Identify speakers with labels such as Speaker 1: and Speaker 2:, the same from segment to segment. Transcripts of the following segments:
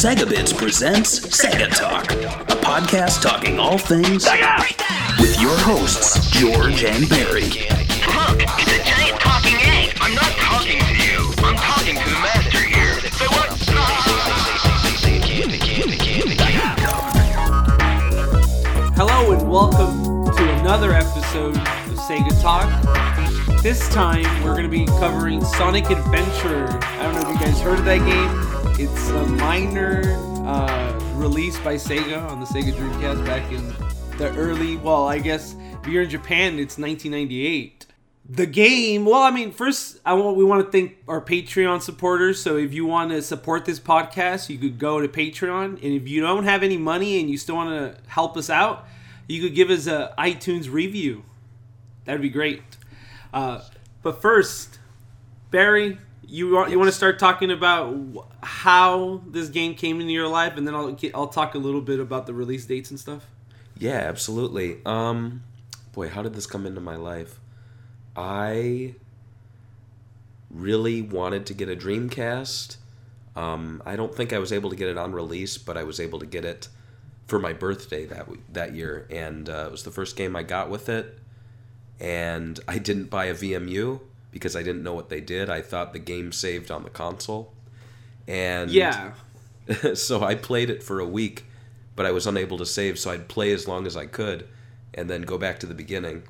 Speaker 1: Sega Bits presents Sega Talk, a podcast talking all things Sega! with your hosts, George and Barry.
Speaker 2: Look, it's a giant talking egg. I'm not talking to you. I'm talking to the master here. Say what?
Speaker 3: Hello and welcome to another episode of Sega Talk. This time we're going to be covering Sonic Adventure. I don't know if you guys heard of that game. It's a minor uh, release by Sega on the Sega Dreamcast back in the early, well, I guess if you're in Japan, it's 1998. The game, well, I mean, first, I want we want to thank our Patreon supporters. So if you want to support this podcast, you could go to Patreon, and if you don't have any money and you still want to help us out, you could give us a iTunes review. That'd be great. Uh, but first, Barry, you want you want to start talking about how this game came into your life, and then I'll I'll talk a little bit about the release dates and stuff.
Speaker 4: Yeah, absolutely. Um, boy, how did this come into my life? I really wanted to get a Dreamcast. Um, I don't think I was able to get it on release, but I was able to get it for my birthday that that year, and uh, it was the first game I got with it. And I didn't buy a VMU because I didn't know what they did. I thought the game saved on the console, and
Speaker 3: Yeah,
Speaker 4: so I played it for a week, but I was unable to save, so I'd play as long as I could and then go back to the beginning.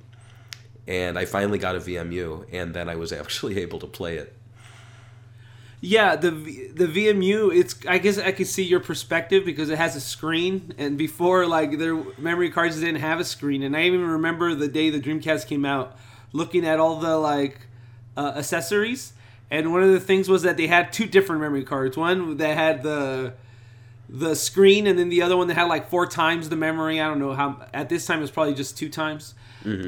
Speaker 4: And I finally got a VMU, and then I was actually able to play it.
Speaker 3: yeah. The the VMU, it's I guess I could see your perspective because it has a screen, and before like their memory cards didn't have a screen, and I even remember the day the Dreamcast came out, looking at all the like uh, accessories, and one of the things was that they had two different memory cards. One that had the the screen, and then the other one that had like four times the memory. I don't know how. At this time, it was probably just two times,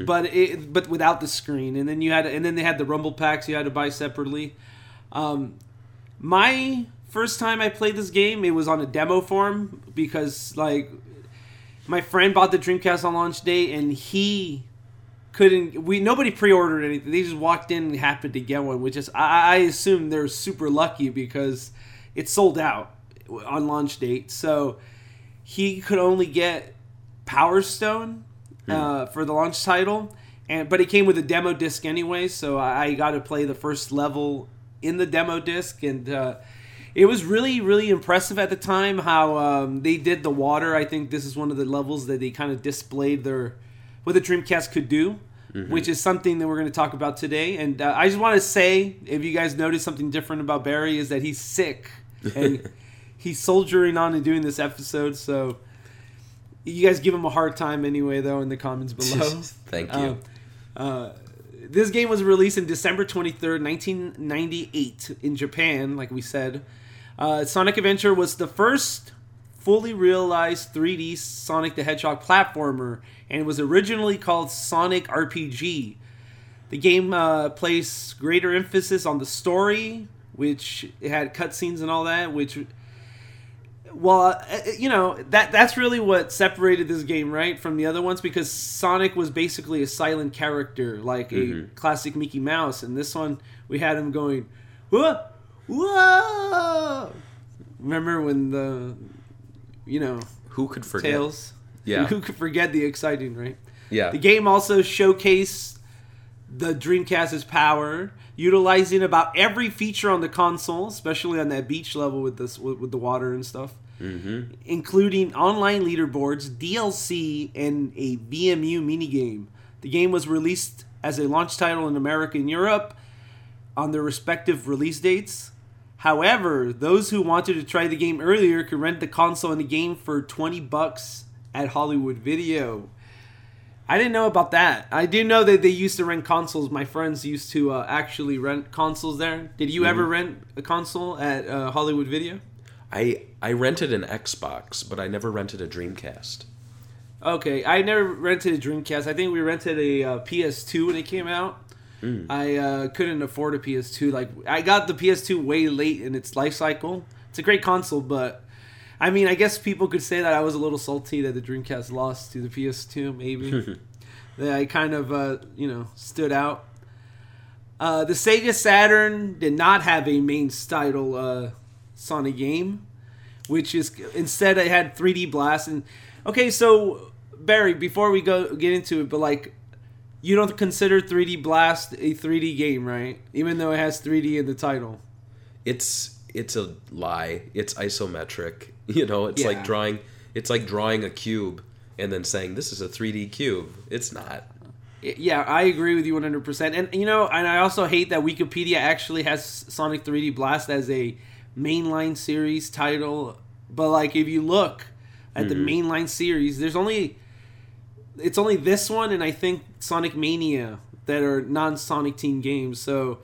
Speaker 3: but it but without the screen. And then you had and then they had the rumble packs you had to buy separately. Um, my first time I played this game, it was on a demo form because like my friend bought the Dreamcast on launch day, and he couldn't. We nobody pre-ordered anything. They just walked in and happened to get one, which is I, I assume they're super lucky because it sold out on launch date. So he could only get Power Stone uh, for the launch title, and but it came with a demo disc anyway. So I, I got to play the first level in the demo disc, and uh, it was really really impressive at the time how um, they did the water. I think this is one of the levels that they kind of displayed their what the Dreamcast could do. Which is something that we're going to talk about today, and uh, I just want to say, if you guys notice something different about Barry, is that he's sick, and he's soldiering on and doing this episode. So you guys give him a hard time anyway, though, in the comments below.
Speaker 4: Thank you.
Speaker 3: Uh, this game was released in December 23rd, 1998 in Japan, like we said. Uh, Sonic Adventure was the first fully realized 3D Sonic the Hedgehog platformer, and was originally called Sonic RPG. The game uh, placed greater emphasis on the story, which it had cutscenes and all that, which well, uh, you know that that's really what separated this game, right, from the other ones because Sonic was basically a silent character, like a classic Mickey Mouse, and this one we had him going, whoa, whoa. Remember when the, you know,
Speaker 4: Who could forget?
Speaker 3: tails?
Speaker 4: Yeah.
Speaker 3: Who could forget the exciting, right?
Speaker 4: Yeah.
Speaker 3: The game also showcased the Dreamcast's power, utilizing about every feature on the console, especially on that beach level with this with, with the water and stuff, mm-hmm. including online leaderboards, DLC, and a VMU minigame. The game was released as a launch title in America and Europe on their respective release dates. However, those who wanted to try the game earlier could rent the console and the game for 20 bucks at Hollywood Video. I didn't know about that. I do know that they used to rent consoles. My friends used to uh, actually rent consoles there. Did you ever rent a console at uh, Hollywood Video?
Speaker 4: I I rented an Xbox, but I never rented a Dreamcast.
Speaker 3: Okay, I never rented a Dreamcast. I think we rented a uh, PS2 when it came out. I uh, couldn't afford a PS2. Like I got the PS2 way late in its life cycle. It's a great console, but I mean, I guess people could say that I was a little salty that the Dreamcast lost to the PS2. Maybe that I kind of uh, you know stood out. Uh, the Sega Saturn did not have a main title uh, Sonic game, which is instead it had 3D blast. And okay, so Barry, before we go get into it, but like you don't consider 3D blast a 3D game, right? Even though it has 3D in the title.
Speaker 4: It's it's a lie. It's isometric. You know, it's
Speaker 3: Yeah.
Speaker 4: like drawing. It's like drawing a cube and then saying this is a 3D cube. It's not.
Speaker 3: Yeah, I agree with you 100%. And you know, and I also hate that Wikipedia actually has Sonic 3D Blast as a mainline series title. But like if you look at the mm-hmm. mainline series, there's only it's only this one and I think Sonic Mania that are non-Sonic Team games. So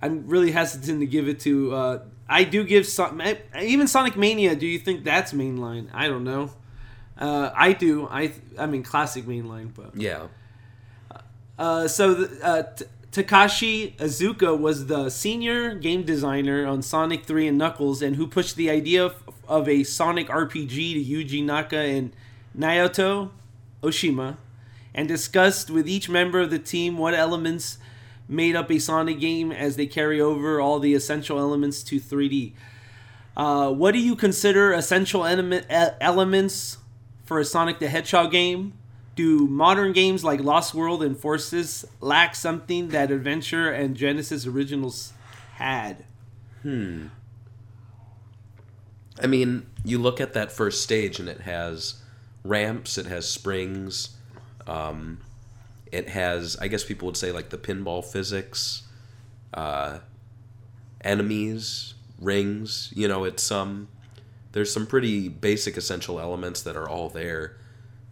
Speaker 3: I'm really hesitant to give it to uh I do give some even Sonic Mania, do you think that's mainline? I don't know. Uh, I do. I I mean classic mainline, but
Speaker 4: Yeah.
Speaker 3: uh, so the, uh, T- Takashi Iizuka was the senior game designer on Sonic 3 and Knuckles, and who pushed the idea of, of a Sonic RPG to Yuji Naka and Naoto Oshima, and discussed with each member of the team what elements made up a Sonic game as they carry over all the essential elements to 3D. Uh, what do you consider essential element, elements for a Sonic the Hedgehog game? Do modern games like Lost World and Forces lack something that Adventure and Genesis originals had? Hmm.
Speaker 4: I mean, you look at that first stage and it has ramps, it has springs, um, it has, I guess people would say, like the pinball physics, uh, enemies, rings. You know, it's um, there's some pretty basic essential elements that are all there,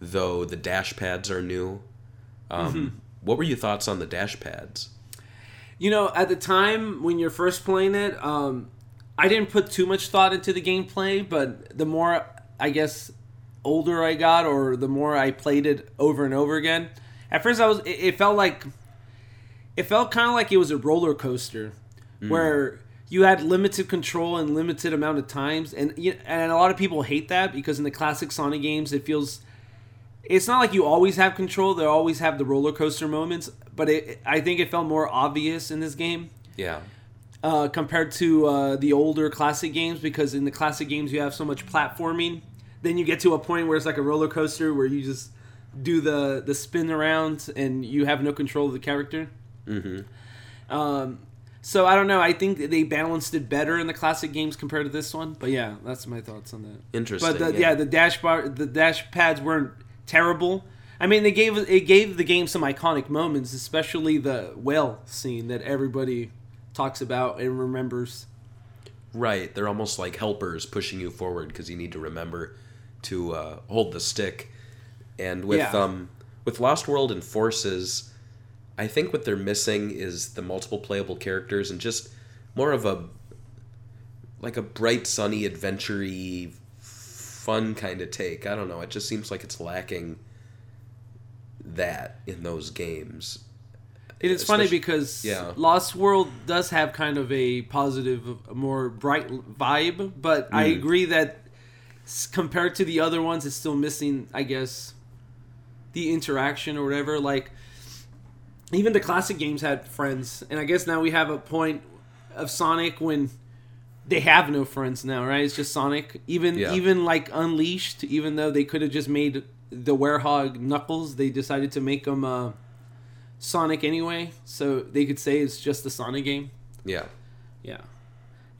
Speaker 4: though the dash pads are new. Um, What were your thoughts on the dash pads?
Speaker 3: You know, at the time when you're first playing it, um, I didn't put too much thought into the gameplay, but the more I guess older I got, or the more I played it over and over again, at first I was it, it felt like it felt kind of like it was a roller coaster where you had limited control and limited amount of times, and you, and a lot of people hate that because in the classic Sonic games it feels it's not like you always have control. They always have the roller coaster moments, but it, I think it felt more obvious in this game
Speaker 4: Yeah,
Speaker 3: uh, compared to uh, the older classic games because in the classic games you have so much platforming. Then you get to a point where it's like a roller coaster where you just do the the spin around and you have no control of the character. Mm-hmm. Um, so I don't know. I think they balanced it better in the classic games compared to this one. But yeah, that's my thoughts on that.
Speaker 4: Interesting,
Speaker 3: But the,
Speaker 4: yeah.
Speaker 3: yeah, the dash bar, the dash pads weren't terrible. I mean, they gave it gave the game some iconic moments, especially the whale scene that everybody talks about and remembers.
Speaker 4: Right, they're almost like helpers pushing you forward because you need to remember to uh, hold the stick. And with
Speaker 3: Yeah.
Speaker 4: um, with Lost World and Forces, I think what they're missing is the multiple playable characters and just more of a like a bright, sunny, adventure-y, fun kind of take. I don't know. It just seems like it's lacking that in those games.
Speaker 3: It is funny because
Speaker 4: yeah.
Speaker 3: Lost World does have kind of a positive, more bright vibe, but I
Speaker 4: Mm.
Speaker 3: agree that compared to the other ones, it's still missing, I guess, the interaction or whatever. Like, even the classic games had friends, and I guess now we have a point of Sonic when they have no friends now, right? It's just Sonic. Even
Speaker 4: Yeah.
Speaker 3: even like Unleashed, even though they could have just made the Werehog Knuckles, they decided to make them uh, Sonic anyway, so they could say it's just a Sonic game.
Speaker 4: Yeah.
Speaker 3: Yeah.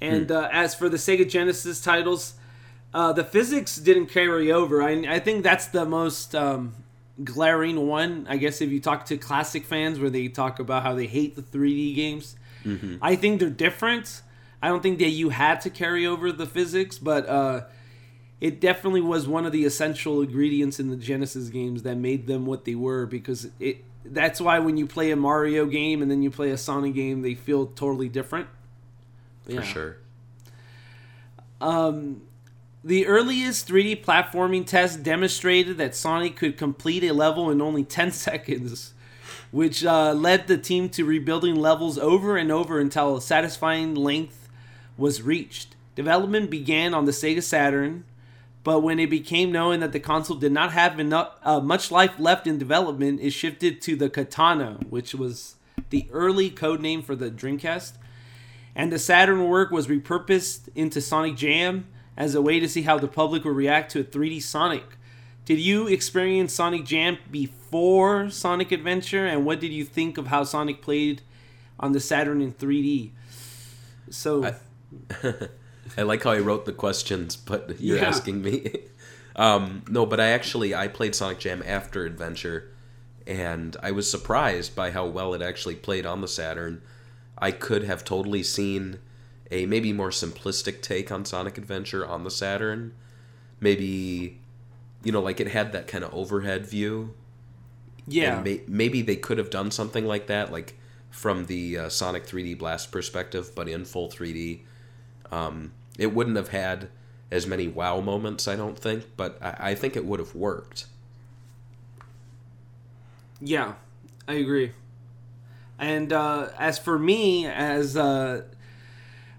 Speaker 3: And uh, as for the Sega Genesis titles, uh, the physics didn't carry over. I, I think that's the most um, glaring one. I guess if you talk to classic fans, where they talk about how they hate the 3D games, I think they're different. I don't think that you had to carry over the physics, but uh, it definitely was one of the essential ingredients in the Genesis games that made them what they were. Because it that's why when you play a Mario game and then you play a Sonic game, they feel totally different.
Speaker 4: For sure.
Speaker 3: The earliest 3D platforming test demonstrated that Sonic could complete a level in only 10 seconds, which uh, led the team to rebuilding levels over and over until a satisfying length was reached. Development began on the Sega Saturn, but when it became known that the console did not have enough, uh, much life left in development, it shifted to the Katana, which was the early code name for the Dreamcast and the Saturn work was repurposed into Sonic Jam as a way to see how the public would react to a 3D Sonic. Did you experience Sonic Jam before Sonic Adventure, and what did you think of how Sonic played on the Saturn in 3D? So,
Speaker 4: I- I like how I wrote the questions, but you're
Speaker 3: Yeah.
Speaker 4: asking me. um, no, but I actually I played Sonic Jam after Adventure, and I was surprised by how well it actually played on the Saturn. I could have totally seen a maybe more simplistic take on Sonic Adventure on the Saturn. Maybe, you know, like it had that kind of overhead view.
Speaker 3: yeah.
Speaker 4: And may- maybe they could have done something like that, like from the uh, Sonic 3D Blast perspective, but in full 3D. Um, it wouldn't have had as many wow moments, I don't think, but I, I think it would have worked.
Speaker 3: Yeah, I agree. And uh, as for me, as uh,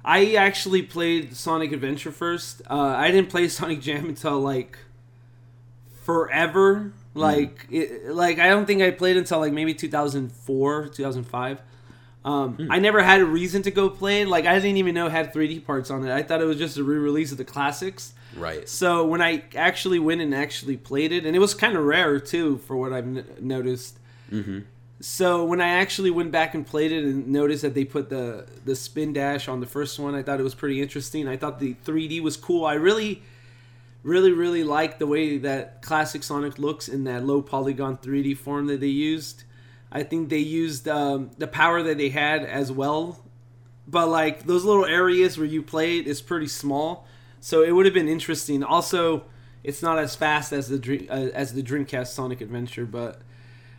Speaker 3: I actually played Sonic Adventure first. Uh, I didn't play Sonic Jam until like forever. Like, it, like I don't think I played until like maybe 2004, 2005. Um, I never had a reason to go play it. Like, I didn't even know it had 3D parts on it. I thought it was just a re-release of the classics.
Speaker 4: Right.
Speaker 3: So when I actually went and actually played it, and it was kind of rare too, for what I've n- noticed. Mm-hmm. So when I actually went back and played it and noticed that they put the the spin dash on the first one, I thought it was pretty interesting. I thought the 3D was cool. I really, really, really like the way that classic Sonic looks in that low polygon 3D form that they used. I think they used um, the power that they had as well but like those little areas where you play it is pretty small, so it would have been interesting. Also, it's not as fast as the uh, as the Dreamcast Sonic Adventure, but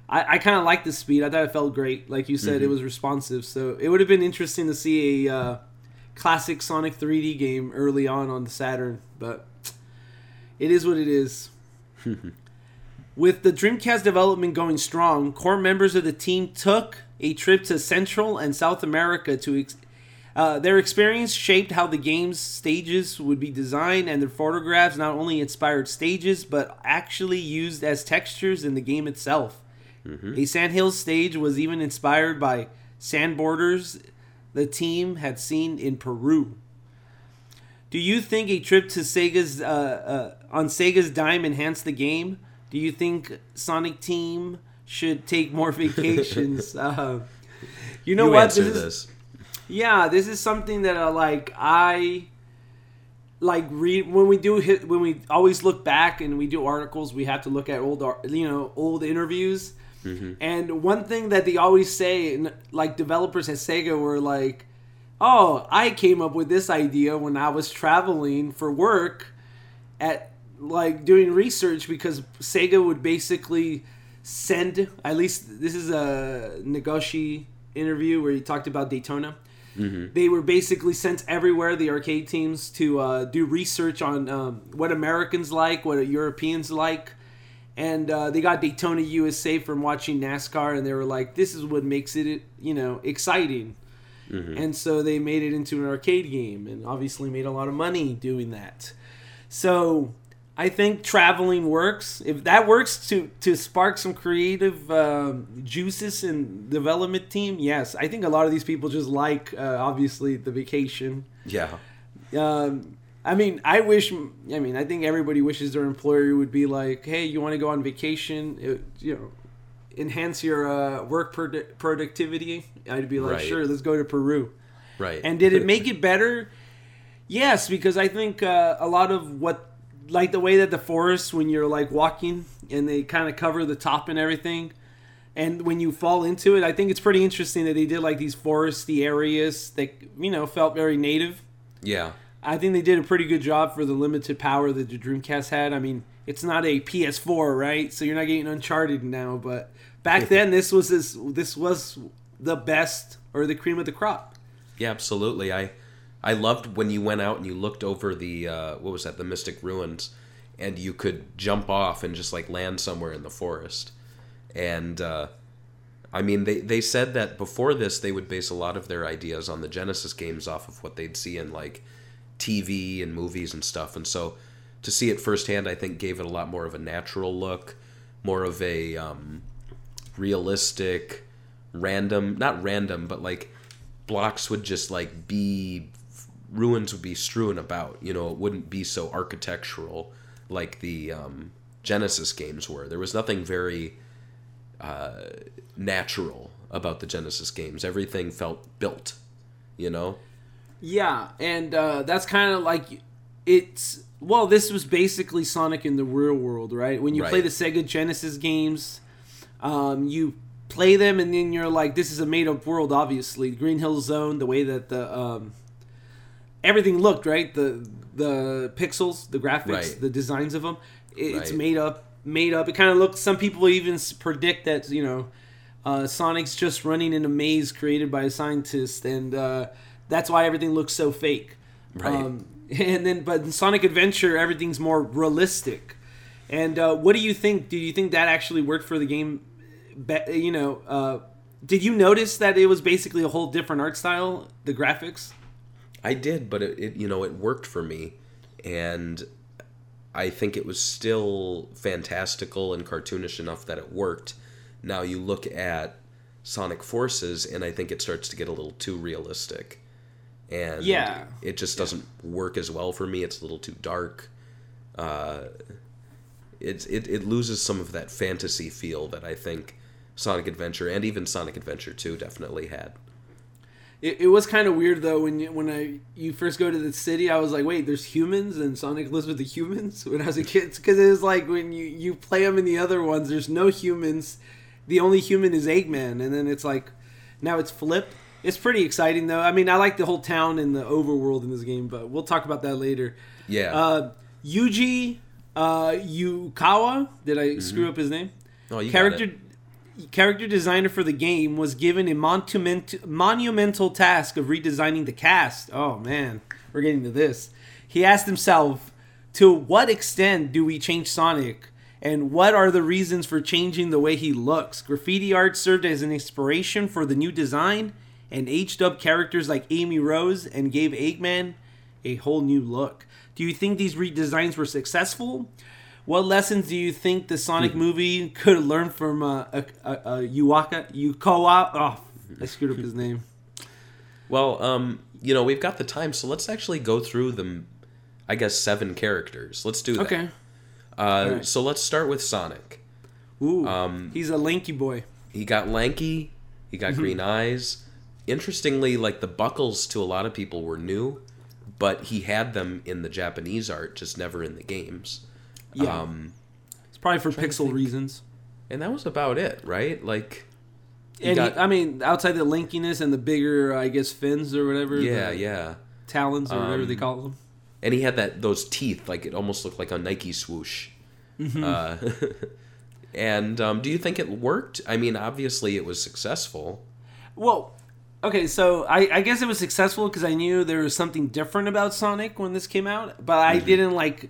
Speaker 3: I, I kind of like the speed. I thought it felt great. Like you said, it was responsive, so it would have been interesting to see a uh, classic Sonic 3D game early on on the Saturn. But it is what it is. With the Dreamcast development going strong, core members of the team took a trip to Central and South America to. Ex- uh, their experience shaped how the game's stages would be designed, and their photographs not only inspired stages but actually used as textures in the game itself. A Sandhill stage was even inspired by sand boarders the team had seen in Peru. Do you think a trip to Sega's uh, uh, on Sega's dime enhanced the game? Do you think Sonic Team should take more vacations? uh, you know
Speaker 4: you
Speaker 3: what? This
Speaker 4: this.
Speaker 3: is- yeah, this is something that uh, like I like read when we do hit when we always look back and we do articles. We have to look at old you know old interviews. And one thing that they always say, like developers at Sega were like, "Oh, I came up with this idea when I was traveling for work at like doing research because Sega would basically send at least this is a Nagoshi interview where he talked about Daytona. They were basically sent everywhere the arcade teams to uh, do research on um, what Americans like, what Europeans like, and uh, they got Daytona USA from watching NASCAR, and they were like, "This is what makes it, you know, exciting." And so they made it into an arcade game, and obviously made a lot of money doing that. So I think traveling works. If that works to to spark some creative um, juices in development team, yes, I think a lot of these people just like uh, obviously the vacation.
Speaker 4: Yeah.
Speaker 3: Um, I mean, I wish. I mean, I think everybody wishes their employer would be like, "Hey, you want to go on vacation? It, you know, enhance your uh, work produ- productivity." I'd be like,
Speaker 4: Right.
Speaker 3: "Sure, let's go to Peru."
Speaker 4: Right.
Speaker 3: And did it make it better? Yes, because I think uh, a lot of what, like the way that the forest, when you're like walking and they kind of cover the top and everything, and when you fall into it, I think it's pretty interesting that they did like these foresty areas that you know felt very native.
Speaker 4: yeah.
Speaker 3: I think they did a pretty good job for the limited power that the Dreamcast had. I mean, it's not a PS4, right? So you're not getting Uncharted now, but back then this was this this was the best or the cream of the crop.
Speaker 4: Yeah, absolutely. I I loved when you went out and you looked over the uh, what was that, the Mystic Ruins, and you could jump off and just like land somewhere in the forest. And uh, I mean, they they said that before this they would base a lot of their ideas on the Genesis games off of what they'd see in like TV and movies and stuff. And so to see it firsthand, I think gave it a lot more of a natural look, more of a um, realistic, random, not random, but like blocks would just like be ruins would be strewn about. You know, it wouldn't be so architectural like the um, Genesis games were. There was nothing very uh, natural about the Genesis games. Everything felt built. You know.
Speaker 3: Yeah, and uh, that's kind of like it's. Well, this was basically Sonic in the real world, right? When you play the Sega Genesis games, um, you play them, and then you're like, "This is a made-up world." Obviously, Green Hill Zone, the way that the um, everything looked, right? The the pixels, the graphics,
Speaker 4: Right.
Speaker 3: the designs of them, it's
Speaker 4: Right.
Speaker 3: made up. Made up. It kind of looks. Some people even predict that you know, uh, Sonic's just running in a maze created by a scientist, and uh, that's why everything looks so fake.
Speaker 4: Right.
Speaker 3: Um, and then, but in Sonic Adventure, everything's more realistic. And uh, what do you think? Do you think that actually worked for the game? Be- you know, uh, did you notice that it was basically a whole different art style, the graphics?
Speaker 4: I did, but it, it you know it worked for me, and I think it was still fantastical and cartoonish enough that it worked. Now you look at Sonic Forces, and I think it starts to get a little too realistic, and
Speaker 3: Yeah.
Speaker 4: it just doesn't work as well for me. It's a little too dark. Uh, it's it, it loses some of that fantasy feel that I think Sonic Adventure and even Sonic Adventure Two definitely had.
Speaker 3: It, it was kind of weird though when you, when I you first go to the city. I was like, wait, there's humans and Sonic lives with the humans when I was a kid. Because it was like when you you play them in the other ones, there's no humans. The only human is Eggman, and then it's like now it's flipped. It's pretty exciting though. I mean, I like the whole town and the overworld in this game, but we'll talk about that later.
Speaker 4: Yeah.
Speaker 3: Uh, Yuji uh, Yukawa. Did I screw up his name?
Speaker 4: oh, you got
Speaker 3: character
Speaker 4: it.
Speaker 3: character designer for the game was given a monument, monumental task of redesigning the cast. Oh man, we're getting to this. He asked himself, "To what extent do we change Sonic?" And what are the reasons for changing the way he looks? Graffiti art served as an inspiration for the new design, and aged up characters like Amy Rose and gave Eggman a whole new look. Do you think these redesigns were successful? What lessons do you think the Sonic movie could learn from uh, a, a, a Yuaka Yukawa? Oh, I screwed up his name.
Speaker 4: Well, um, you know, we've got the time, so let's actually go through them. I guess seven characters. Let's do that.
Speaker 3: Okay.
Speaker 4: Uh,
Speaker 3: Alright.
Speaker 4: So let's start with Sonic.
Speaker 3: Ooh,
Speaker 4: Um,
Speaker 3: he's a lanky boy.
Speaker 4: He got lanky. He got
Speaker 3: Mm-hmm.
Speaker 4: green eyes. Interestingly, like the buckles to a lot of people were new, but he had them in the Japanese art, just never in the games.
Speaker 3: Yeah,
Speaker 4: Um,
Speaker 3: it's probably for pixel reasons.
Speaker 4: and that was about it, right? Like,
Speaker 3: And
Speaker 4: got-
Speaker 3: he, I mean, outside the linkiness and the bigger, I guess, fins or whatever.
Speaker 4: yeah, yeah.
Speaker 3: Talons or whatever they
Speaker 4: Um,
Speaker 3: call them.
Speaker 4: And he had that those teeth, like it almost looked like a Nike swoosh.
Speaker 3: Mm-hmm.
Speaker 4: Uh, and um, do you think it worked? I mean, obviously it was successful.
Speaker 3: Well, okay, so I, I guess it was successful because I knew there was something different about Sonic when this came out, but I didn't like.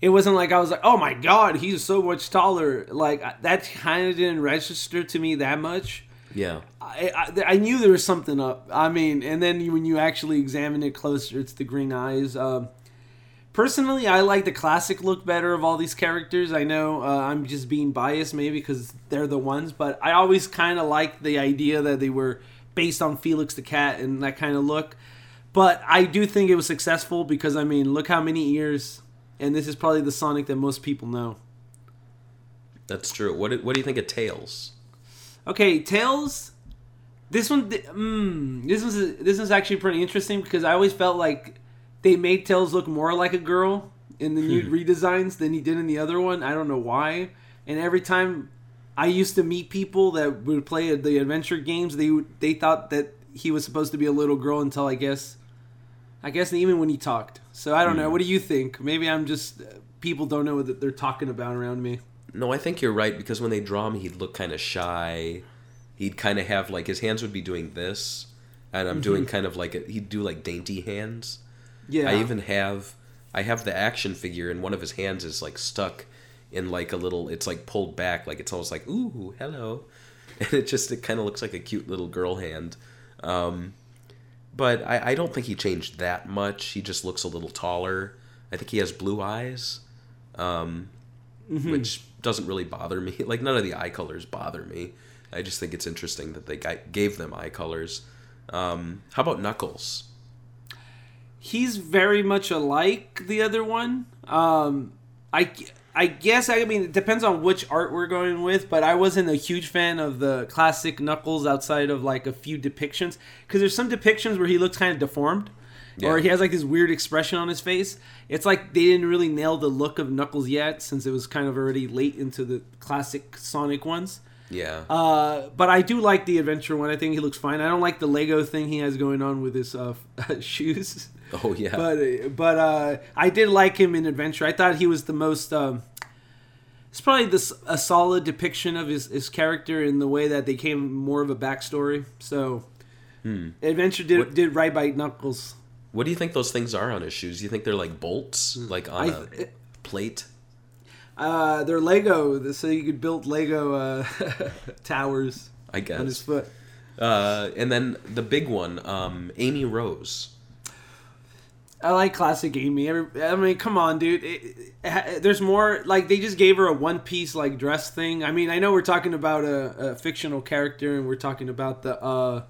Speaker 3: It wasn't like I was like, oh my god, he's so much taller. Like that kind of didn't register to me that much.
Speaker 4: Yeah.
Speaker 3: I, I, I knew there was something up. I mean, and then when you actually examine it closer, it's the green eyes. Um, personally, I like the classic look better of all these characters. I know uh, I'm just being biased, maybe because they're the ones, but I always kind of like the idea that they were based on Felix the Cat and that kind of look. But I do think it was successful because I mean, look how many ears, and this is probably the Sonic that most people know.
Speaker 4: That's true. What do, what do you think of Tails?
Speaker 3: Okay, Tails. This one, mm, this was this was actually pretty interesting because I always felt like they made Tails look more like a girl in the new redesigns than he did in the other one. I don't know why. And every time I used to meet people that would play the adventure games, they they thought that he was supposed to be a little girl until I guess, I guess even when he talked. So I don't know. What do you think? Maybe I'm just uh, people don't know what they're talking about around me.
Speaker 4: No, I think you're right because when they draw him, he'd look kind of shy. He'd kind of have like his hands would be doing this, and I'm doing mm-hmm. kind of like a, he'd do like dainty hands.
Speaker 3: Yeah.
Speaker 4: I even have I have the action figure, and one of his hands is like stuck in like a little. It's like pulled back, like it's almost like ooh hello, and it just it kind of looks like a cute little girl hand. Um, but I, I don't think he changed that much. He just looks a little taller. I think he has blue eyes, um, which doesn't really bother me. Like none of the eye colors bother me. I just think it's interesting that they gave them eye colors. Um, how about Knuckles?
Speaker 3: he's very much alike the other one. Um, I I guess I mean it depends on which art we're going with, but I wasn't a huge fan of the classic Knuckles outside of like a few depictions because there's some depictions where he looks kind of deformed. Or he has like this weird expression on his face. It's like they didn't really nail the look of Knuckles yet, since it was kind of already late into the classic Sonic ones.
Speaker 4: Yeah.
Speaker 3: Uh, but I do like the adventure one. I think he looks fine. I don't like the Lego thing he has going on with his uh, shoes.
Speaker 4: oh yeah.
Speaker 3: But but uh, I did like him in adventure. I thought he was the most. Um, it's probably this a solid depiction of his, his character in the way that they came more of a backstory. So, adventure did
Speaker 4: What-
Speaker 3: did right by Knuckles.
Speaker 4: what do you think those things are on his shoes? Do you think they're like bolts, like on
Speaker 3: I
Speaker 4: a
Speaker 3: th-
Speaker 4: plate?
Speaker 3: Uh, they're Lego, so you could build Lego uh, towers
Speaker 4: I guess.
Speaker 3: on his foot.
Speaker 4: Uh, and then the big one, um, Amy Rose.
Speaker 3: I like classic Amy. I mean, come on, dude. It, it, there's more. Like they just gave her a one piece like dress thing. I mean, I know we're talking about a, a fictional character and we're talking about the uh,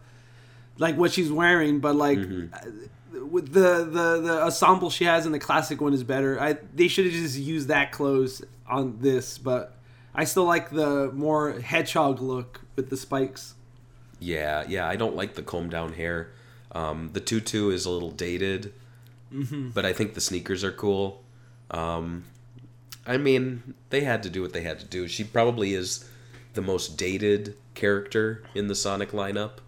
Speaker 3: like what she's wearing, but like uh, with the the the ensemble she has in the classic one is better. I they should have just used that clothes on this, but I still like the more hedgehog look with the spikes.
Speaker 4: Yeah, yeah. I don't like the comb down hair. Um, the tutu is a little dated,
Speaker 3: Mm-hmm.
Speaker 4: but I think the sneakers are cool. Um, I mean, they had to do what they had to do. She probably is the most dated character in the Sonic lineup.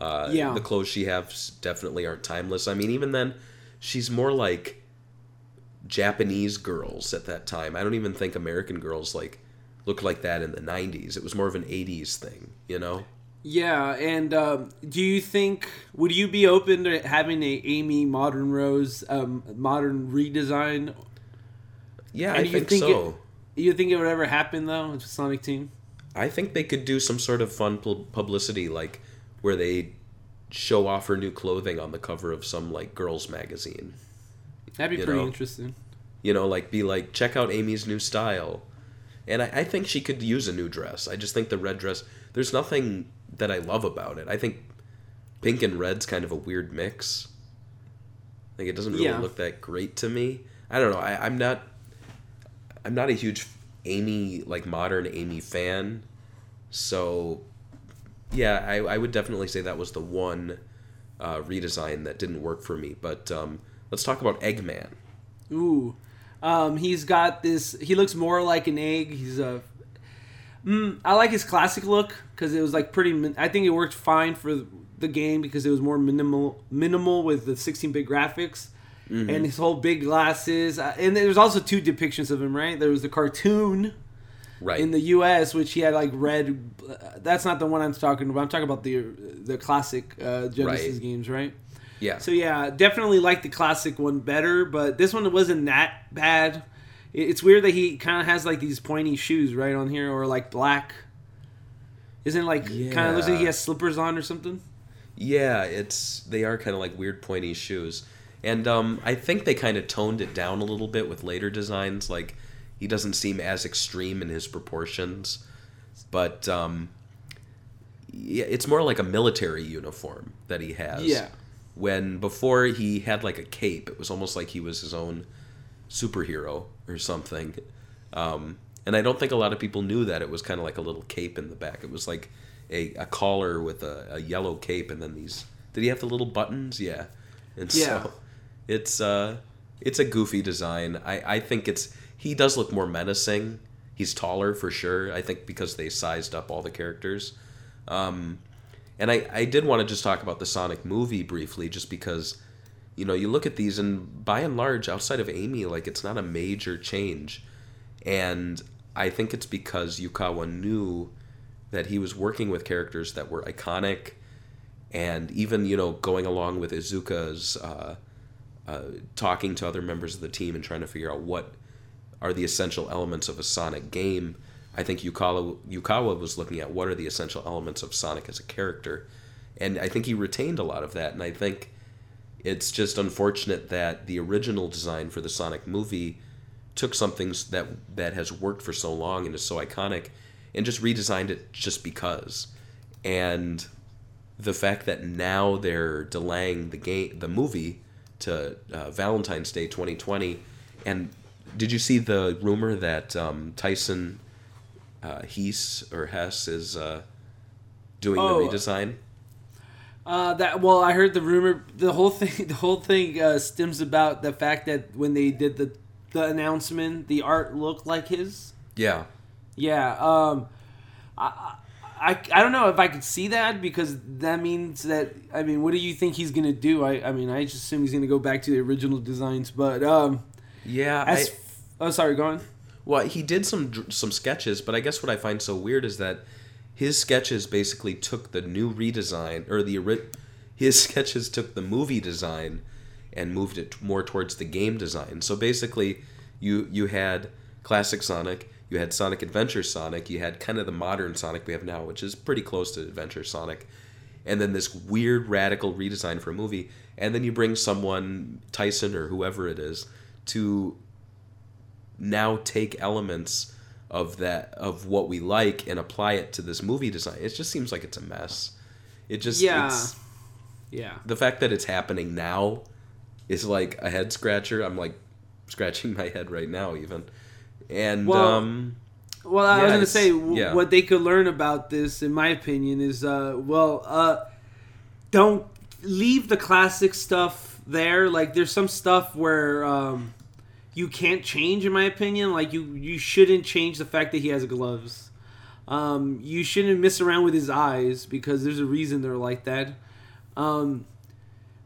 Speaker 4: Uh,
Speaker 3: Yeah.
Speaker 4: The clothes she has definitely aren't timeless. I mean, even then, she's more like Japanese girls at that time. I don't even think American girls like looked like that in the 90s. It was more of an 80s thing, you know?
Speaker 3: Yeah, and um, do you think would you be open to having a Amy Modern Rose um, modern redesign?
Speaker 4: Yeah,
Speaker 3: And
Speaker 4: I think,
Speaker 3: think
Speaker 4: so.
Speaker 3: You think it would ever happen though with Sonic Team?
Speaker 4: I think they could do some sort of fun publicity, like where they show off her new clothing on the cover of some like girls magazine.
Speaker 3: That'd be
Speaker 4: You
Speaker 3: pretty
Speaker 4: know.
Speaker 3: interesting.
Speaker 4: You know, like be like, check out Amy's new style. And I, I think she could use a new dress. I just think the red dress. There's nothing that I love about it. I think pink and red's kind of a weird mix. Like it doesn't really
Speaker 3: Yeah.
Speaker 4: look that great to me. I don't know. I, I'm not. I'm not a huge Amy like modern Amy fan, so yeah, I, I would definitely say that was the one uh, redesign that didn't work for me. But um, let's talk about Eggman.
Speaker 3: Ooh, um, he's got this. He looks more like an egg. He's a. Mm, I like his classic look because it was like pretty. min- I think it worked fine for the game because it was more minimal, minimal with the 16-bit graphics. And his whole big glasses, uh, and there's also two depictions of him. Right, there was the cartoon,
Speaker 4: Right.
Speaker 3: in the U.S., which he had like red. Uh, that's not the one I'm talking about. I'm talking about the the classic uh, Genesis
Speaker 4: Right.
Speaker 3: games, right?
Speaker 4: yeah.
Speaker 3: So yeah, definitely like the classic one better, but this one wasn't that bad. It- It's weird that he kind of has like these pointy shoes right on here, or like black. Isn't it like kind of looks like he has slippers on or something?
Speaker 4: Yeah, it's they are kind of like weird pointy shoes, and um, I think they kind of toned it down a little bit with later designs. Like he doesn't seem as extreme in his proportions, but um, yeah, it's more like a military uniform that he has.
Speaker 3: Yeah.
Speaker 4: When before he had like a cape, it was almost like he was his own superhero or something. Um, and I don't think a lot of people knew that it was kind of like a little cape in the back. It was like a, a collar with a, a yellow cape, and then these. Did he have the little buttons? Yeah. And
Speaker 3: Yeah.
Speaker 4: so it's uh it's a goofy design. I I think it's he does look more menacing. He's taller for sure. I think because they sized up all the characters. Um, and I, I did want to just talk about the Sonic movie briefly, just because, you know, you look at these and by and large, outside of Amy, like it's not a major change. And I think it's because Yukawa knew that he was working with characters that were iconic and even, you know, going along with Iizuka's uh, uh, talking to other members of the team and trying to figure out what are the essential elements of a Sonic game. I think Yukawa, Yukawa was looking at what are the essential elements of Sonic as a character. And I think he retained a lot of that. And I think it's just unfortunate that the original design for the Sonic movie took something that that has worked for so long and is so iconic and just redesigned it just because. And the fact that now they're delaying the game the movie to uh, Valentine's Day 2020. And did you see the rumor that um, Tyson uh, Heese or Hess is uh, doing
Speaker 3: Oh.
Speaker 4: the redesign?
Speaker 3: Uh, that well, I heard the rumor. The whole thing, the whole thing uh, stems about the fact that when they did the the announcement, the art looked like his.
Speaker 4: Yeah.
Speaker 3: Yeah. Um, I, I I don't know if I could see that because that means that I mean, what do you think he's gonna do? I I mean, I just assume he's gonna go back to the original designs, but um,
Speaker 4: Yeah.
Speaker 3: as
Speaker 4: I-
Speaker 3: oh sorry, go on.
Speaker 4: Well, he did some some sketches, but I guess what I find so weird is that his sketches basically took the new redesign or the his sketches took the movie design and moved it more towards the game design. So basically, you you had classic Sonic, you had Sonic Adventure Sonic, you had kind of the modern Sonic we have now, which is pretty close to Adventure Sonic, and then this weird radical redesign for a movie, and then you bring someone Tyson or whoever it is to now take elements of that of what we like and apply it to this movie design. It just seems like it's a mess. It just
Speaker 3: Yeah.
Speaker 4: it's,
Speaker 3: Yeah.
Speaker 4: the fact that it's happening now is like a head scratcher. I'm like scratching my head right now even. And
Speaker 3: Well,
Speaker 4: um
Speaker 3: Well, I
Speaker 4: Yeah,
Speaker 3: was gonna say w-
Speaker 4: yeah.
Speaker 3: what they could learn about this, in my opinion, is uh, well, uh, don't leave the classic stuff there. Like, there's some stuff where um, you can't change, in my opinion. Like, you you shouldn't change the fact that he has gloves. Um, you shouldn't mess around with his eyes because there's a reason they're like that. Um,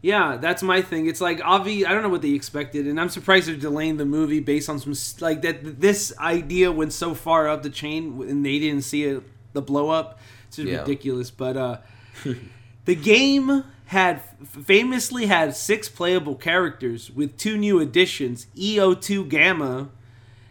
Speaker 3: yeah, that's my thing. It's like Avi. I don't know what they expected, and I'm surprised they're delaying the movie based on some like that. This idea went so far up the chain, and they didn't see it the blow up. It's just
Speaker 4: Yeah.
Speaker 3: ridiculous. But uh, the game had famously had six playable characters with two new additions. EO2 Gamma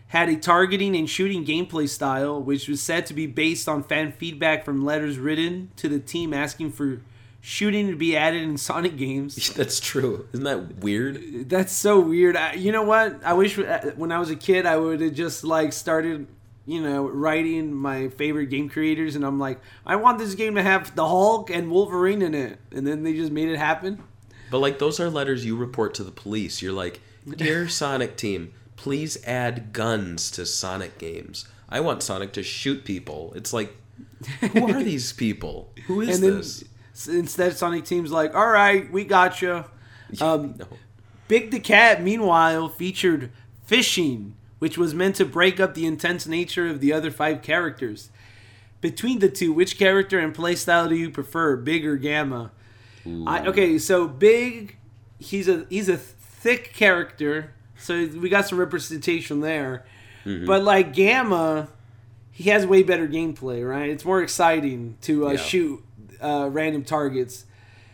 Speaker 3: had a targeting and shooting gameplay style, which was said to be based on fan feedback from letters written to the team asking for shooting to be added in Sonic games.
Speaker 4: that's true. Isn't that weird?
Speaker 3: That's so weird. I, you know what? I wish uh, when I was a kid I would have just like started, you know, writing my favorite game creators, and I'm like, I want this game to have the Hulk and Wolverine in it, and then they just made it happen.
Speaker 4: But like those are letters you report to the police. You're like, "Dear Sonic team, please add guns to Sonic games. I want Sonic to shoot people." It's like, who are these people? Who is
Speaker 3: and then
Speaker 4: this?
Speaker 3: instead, Sonic Team's like, all right, we got you. Um,
Speaker 4: No.
Speaker 3: Big the Cat, meanwhile, featured fishing, which was meant to break up the intense nature of the other five characters. Between the two, which character and playstyle do you prefer, Big or Gamma? I, okay, so Big, he's a he's a thick character, so we got some representation there.
Speaker 4: Mm-hmm.
Speaker 3: But like Gamma, he has way better gameplay, right? It's more exciting to uh,
Speaker 4: Yeah.
Speaker 3: shoot uh, random targets.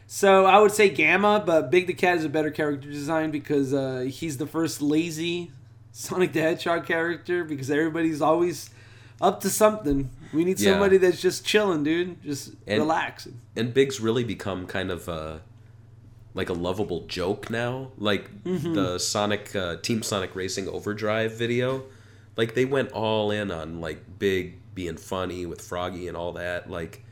Speaker 3: So I would say Gamma, but Big the Cat is a better character design because uh, he's the first lazy Sonic the Hedgehog character because everybody's always up to something. We need
Speaker 4: Yeah.
Speaker 3: somebody that's just chilling, dude, just
Speaker 4: And-
Speaker 3: relaxing.
Speaker 4: and Big's really become kind of a like a lovable joke now. Like
Speaker 3: Mm-hmm.
Speaker 4: the Sonic uh, Team Sonic Racing Overdrive video, like they went all in on like Big being funny with Froggy and all that. Like,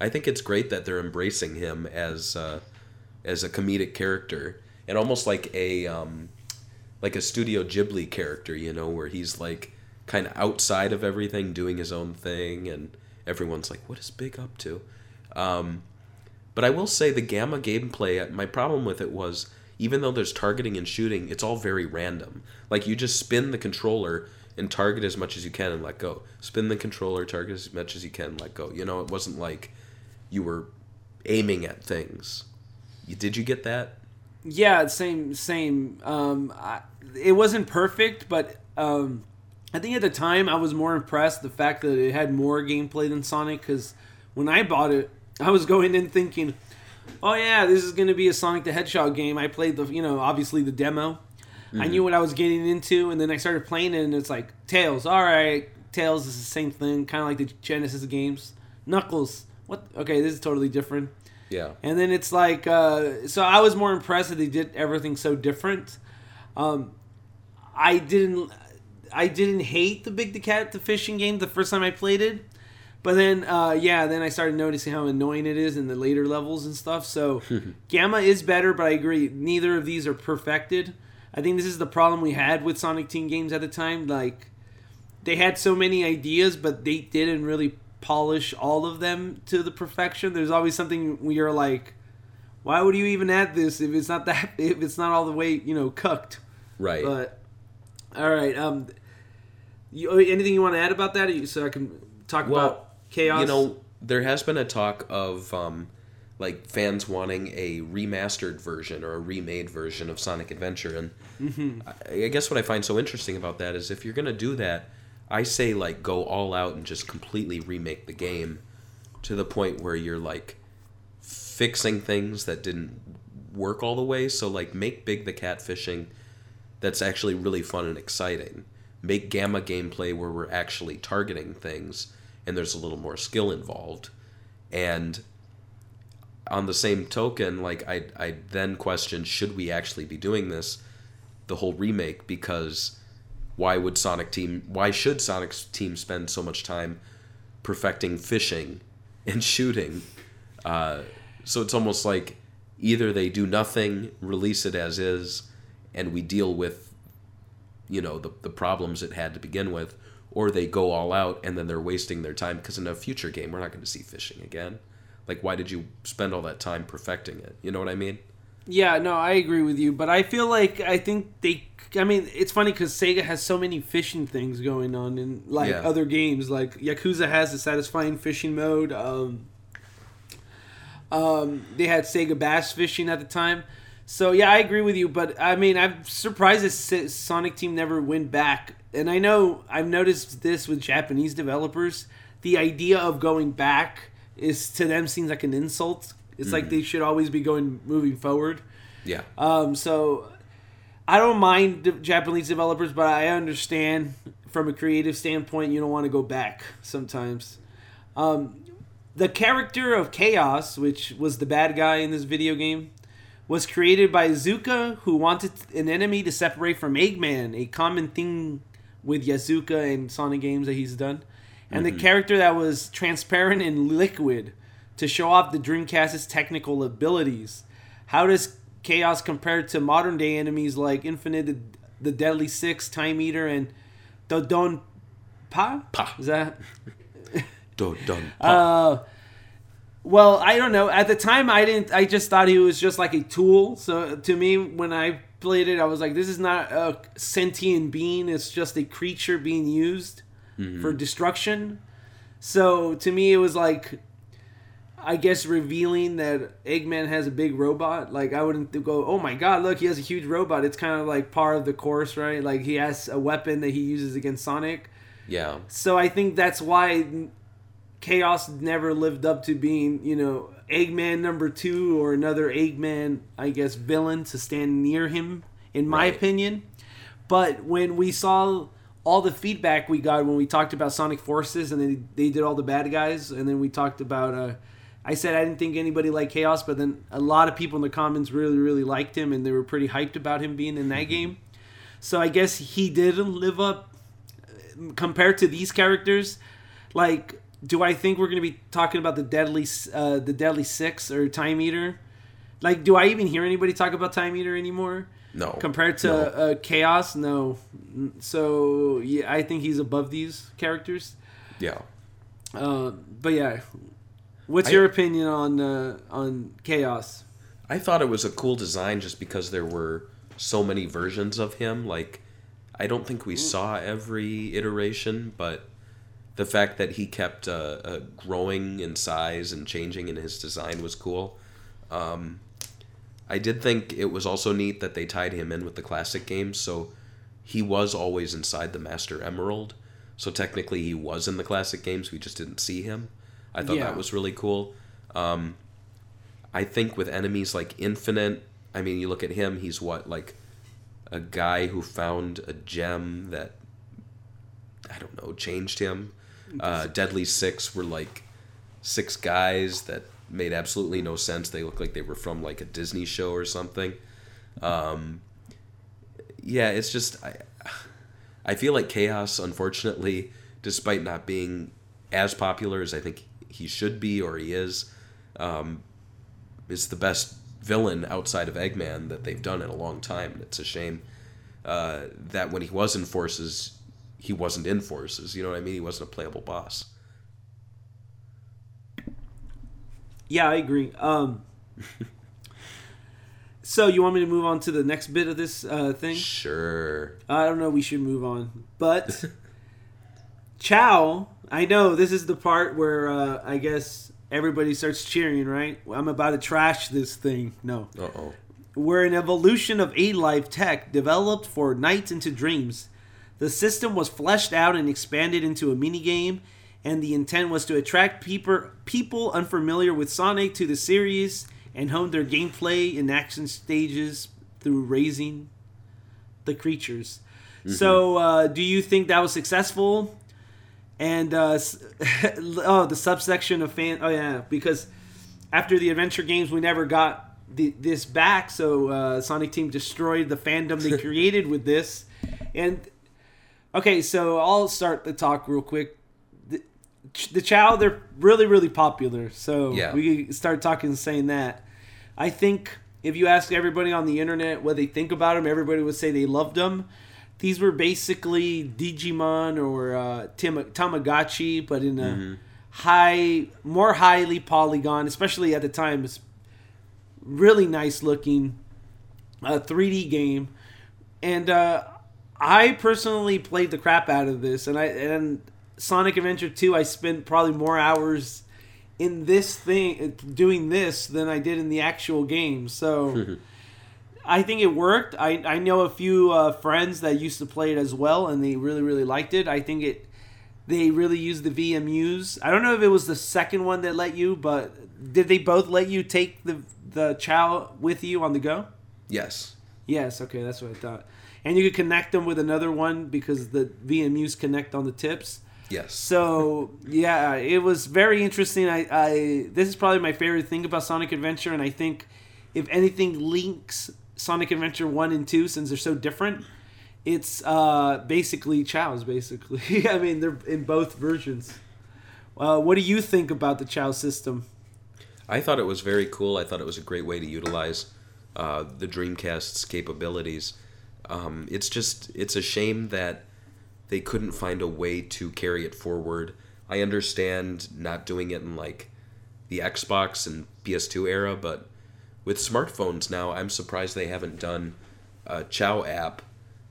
Speaker 4: I think it's great that they're embracing him as uh, as a comedic character and almost like a um, like a Studio Ghibli character, you know, where he's like kind of outside of everything, doing his own thing, and everyone's like, "What is Big up to?" Um, but I will say the gamma gameplay. My problem with it was even though there's targeting and shooting, it's all very random. Like you just spin the controller and target as much as you can and let go. Spin the controller, target as much as you can, and let go. You know, it wasn't like you were aiming at things. Did you get that?
Speaker 3: Yeah, same, same. Um, it wasn't perfect, but um, I think at the time I was more impressed the fact that it had more gameplay than Sonic. Because when I bought it, I was going in thinking, "Oh yeah, this is going to be a Sonic the Hedgehog game." I played the, you know, obviously the demo. I knew what I was getting into, and then I started playing it, and it's like Tails. All right, Tails is the same thing, kind of like the Genesis games. Knuckles. What? Okay, this is totally different.
Speaker 4: Yeah.
Speaker 3: And then it's like, uh, so I was more impressed that they did everything so different. Um, I didn't, I didn't hate the Big the Cat the fishing game the first time I played it, But then, uh, yeah, then I started noticing how annoying it is in the later levels and stuff. So, Gamma is better, but I agree, neither of these are perfected. I think this is the problem we had with Sonic Team games at the time. Like, they had so many ideas, but they didn't really polish all of them to the perfection. There's always something where you're like, why would you even add this if it's not that if it's not all the way you know cooked?
Speaker 4: Right.
Speaker 3: But all right, um, you, anything you want to add about that, so I can talk
Speaker 4: Well,
Speaker 3: about chaos?
Speaker 4: You know, there has been a talk of um, like fans wanting a remastered version or a remade version of Sonic Adventure, and
Speaker 3: Mm-hmm.
Speaker 4: I, I guess what I find so interesting about that is if you're gonna do that, I say like go all out and just completely remake the game to the point where you're like fixing things that didn't work all the way. So like make Big the Cat fishing that's actually really fun and exciting. Make gamma gameplay where we're actually targeting things and there's a little more skill involved. And on the same token, like I I then question should we actually be doing this, the whole remake because why would Sonic Team why should Sonic's team spend so much time perfecting fishing and shooting? Uh, so it's almost like either they do nothing, release it as is, and we deal with you know the the problems it had to begin with, or they go all out and then they're wasting their time because in a future game we're not going to see fishing again. Like why did you spend all that time perfecting it? You know what I mean?
Speaker 3: Yeah, no, I agree with you, but I feel like I think they. I mean, it's funny because Sega has so many fishing things going on in like
Speaker 4: Yeah.
Speaker 3: other games. Like Yakuza has a satisfying fishing mode. Um, um, they had Sega Bass fishing at the time. So yeah, I agree with you, but I mean, I'm surprised that Sonic Team never went back. And I know I've noticed this with Japanese developers. The idea of going back is to them seems like an insult. It's like they should always be going moving forward.
Speaker 4: Yeah.
Speaker 3: Um, so I don't mind Japanese developers, but I understand from a creative standpoint you don't want to go back sometimes. Um, the character of Chaos, which was the bad guy in this video game, was created by Iizuka, who wanted an enemy to separate from Eggman, a common thing with Iizuka and Sonic games that he's done. And the character that was transparent and liquid to show off the Dreamcast's technical abilities. How does Chaos compare to modern day enemies like Infinite, the, the Deadly Six, Time Eater, and Dodon Pa?
Speaker 4: Pa.
Speaker 3: Is that?
Speaker 4: Dun, dun,
Speaker 3: Uh, well, I don't know. At the time, I didn't. I just thought he was just like a tool. So to me, when I played it, I was like, "This is not a sentient being. It's just a creature being used mm-hmm. for destruction." So to me, it was like, I guess revealing that Eggman has a big robot. Like I wouldn't go, "Oh my God, look, he has a huge robot." It's kind of like part of the course, right? Like he has a weapon that he uses against Sonic.
Speaker 4: yeah.
Speaker 3: So I think that's why Chaos never lived up to being, you know, Eggman number two or another Eggman, I guess, villain to stand near him, in my
Speaker 4: Right.
Speaker 3: opinion. But when we saw all the feedback we got when we talked about Sonic Forces and then they did all the bad guys, and then we talked about, uh, I said I didn't think anybody liked Chaos, but then a lot of people in the comments really, really liked him and they were pretty hyped about him being in that game. So I guess he didn't live up compared to these characters, like, do I think we're going to be talking about the deadly, uh, the deadly six or Time Eater? Like, do I even hear anybody talk about Time Eater anymore?
Speaker 4: No.
Speaker 3: Compared to
Speaker 4: No.
Speaker 3: uh, Chaos, no. So yeah, I think he's above these characters.
Speaker 4: Yeah.
Speaker 3: Uh, but yeah, what's
Speaker 4: I-
Speaker 3: your opinion on uh, on Chaos?
Speaker 4: I thought it was a cool design just because there were so many versions of him. Like, I don't think we saw every iteration, but the fact that he kept uh, uh, growing in size and changing in his design was cool. Um, I did think it was also neat that they tied him in with the classic games, so he was always inside the Master Emerald. So technically, he was in the classic games. We just didn't see him. I thought
Speaker 3: Yeah.
Speaker 4: that was really cool. Um, I think with enemies like Infinite, I mean, you look at him, he's what, like a guy who found a gem that, I don't know, changed him. Uh, Deadly Six were like six guys that made absolutely no sense. They looked like they were from like a Disney show or something. Um, yeah, it's just, I, I feel like Chaos, unfortunately, despite not being as popular as I think he should be or he is. Um, is the best villain outside of Eggman that they've done in a long time. And it's a shame uh, that when he was in Forces, he wasn't in Forces. You know what I mean? He wasn't a playable boss.
Speaker 3: Yeah, I agree. Um, so you want me to move on to the next bit of this uh, thing?
Speaker 4: Sure.
Speaker 3: I don't know. We should move on, but Chao. I know this is the part where uh, I guess everybody starts cheering. Right? I'm about to trash this thing. No,
Speaker 4: Uh oh.
Speaker 3: we're an evolution of A Life tech developed for Nights into Dreams. The system was fleshed out and expanded into a minigame, and the intent was to attract people, people unfamiliar with Sonic to the series and hone their gameplay and action stages through raising the creatures. So, uh, do you think that was successful? And uh, oh, the subsection of fan. Oh yeah, because after the adventure games, we never got the, this back. So uh, Sonic Team destroyed the fandom they created with this. And okay, so I'll start the talk real quick. The, the Chao, they're really, really popular. So
Speaker 4: Yeah.
Speaker 3: we start talking, saying that. I think if you ask everybody on the internet what they think about them, everybody would say they loved them. These were basically Digimon or uh, Tim- Tamagotchi, but in a high, more highly polygon, especially at the time. It's really nice looking uh, 3D game, and uh, I personally played the crap out of this. And I and Sonic Adventure 2, I spent probably more hours in this thing doing this than I did in the actual game. So. I think it worked. I, I know a few uh, friends that used to play it as well, and they really really liked it. I think it they really used the VMUs. I don't know if it was the second one that let you, but did they both let you take the the chao with you on the go?
Speaker 4: Yes.
Speaker 3: Yes. Okay, that's what I thought. And you could connect them with another one because the VMUs connect on the tips.
Speaker 4: Yes.
Speaker 3: So yeah, it was very interesting. I, I this is probably my favorite thing about Sonic Adventure, and I think if anything links Sonic Adventure one and two, since they're so different, it's uh, basically Chao's. Basically, I mean they're in both versions. Uh, what do you think about the Chao system?
Speaker 4: I thought it was very cool. I thought it was a great way to utilize uh, the Dreamcast's capabilities. Um, it's just it's a shame that they couldn't find a way to carry it forward. I understand not doing it in like the Xbox and PS2 era, but with smartphones now, I'm surprised they haven't done a Chao app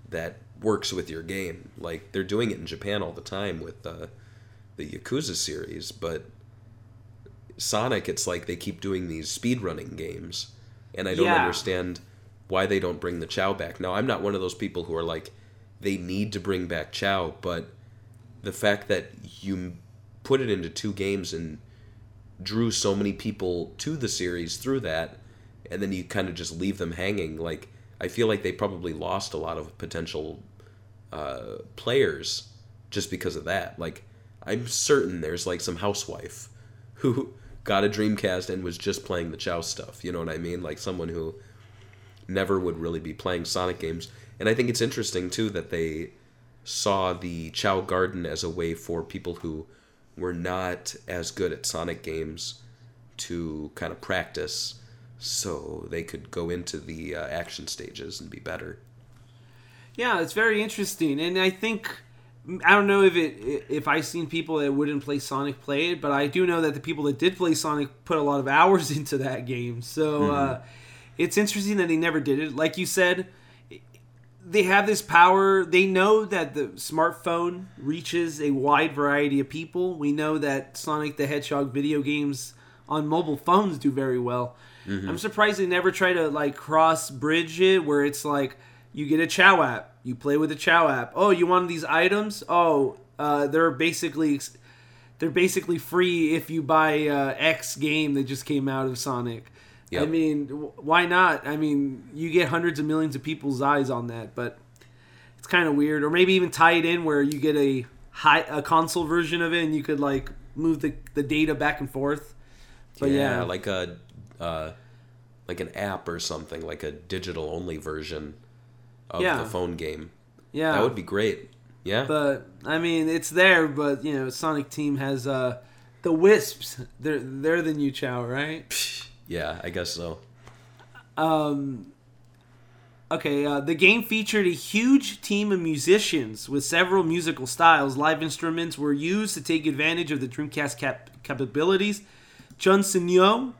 Speaker 4: that works with your game. Like they're doing it in Japan all the time with uh, the Yakuza series, but Sonic, it's like they keep doing these speedrunning games, and I don't
Speaker 3: Yeah.
Speaker 4: understand why they don't bring the Chao back. Now, I'm not one of those people who are like, they need to bring back Chao, but the fact that you put it into two games and drew so many people to the series through that, and then you kind of just leave them hanging, like, I feel like they probably lost a lot of potential uh, players just because of that. Like, I'm certain there's like some housewife who got a Dreamcast and was just playing the Chao stuff. You know what I mean? Like someone who never would really be playing Sonic games. And I think it's interesting too that they saw the Chao Garden as a way for people who were not as good at Sonic games to kind of practice so they could go into the uh, action stages and be better.
Speaker 3: Yeah, it's very interesting, and I think I don't know if it if I've seen people that wouldn't play Sonic play it, but I do know that the people that did play Sonic put a lot of hours into that game. So uh, it's interesting that they never did it. Like you said, they have this power. They know that the smartphone reaches a wide variety of people. We know that Sonic the Hedgehog video games on mobile phones do very well. I'm surprised they never try to like cross bridge it where it's like you get a Chao app, you play with the Chao app. Oh, you want these items? Oh, uh, they're basically they're basically free if you buy uh, X game that just came out of Sonic. I mean, why not? I mean, you get hundreds of millions of people's eyes on that, but it's kind of weird. Or maybe even tie it in where you get a high a console version of it, and you could like move the, the data back and forth. But yeah,
Speaker 4: like a uh, like an app or something, like a digital only version of
Speaker 3: Yeah.
Speaker 4: the phone game.
Speaker 3: yeah,
Speaker 4: That would be great. Yeah.
Speaker 3: But I mean, it's there. But you know, Sonic Team has uh, the Wisps. They're they're the new Chao, right?
Speaker 4: yeah, I guess so.
Speaker 3: Um. Okay, uh, the game featured a huge team of musicians with several musical styles. Live instruments were used to take advantage of the Dreamcast cap- capabilities. Jun Senoue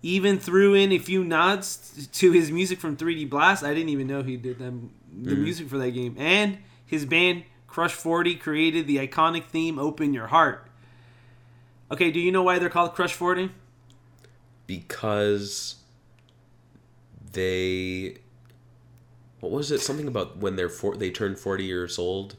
Speaker 3: even threw in a few nods to his music from 3D Blast. I didn't even know he did them, the music for that game. And his band Crush 40 created the iconic theme "Open Your Heart." Okay, do you know why they're called Crush 40?
Speaker 4: Because they what was it? Something about when they're for, they turn 40 years old.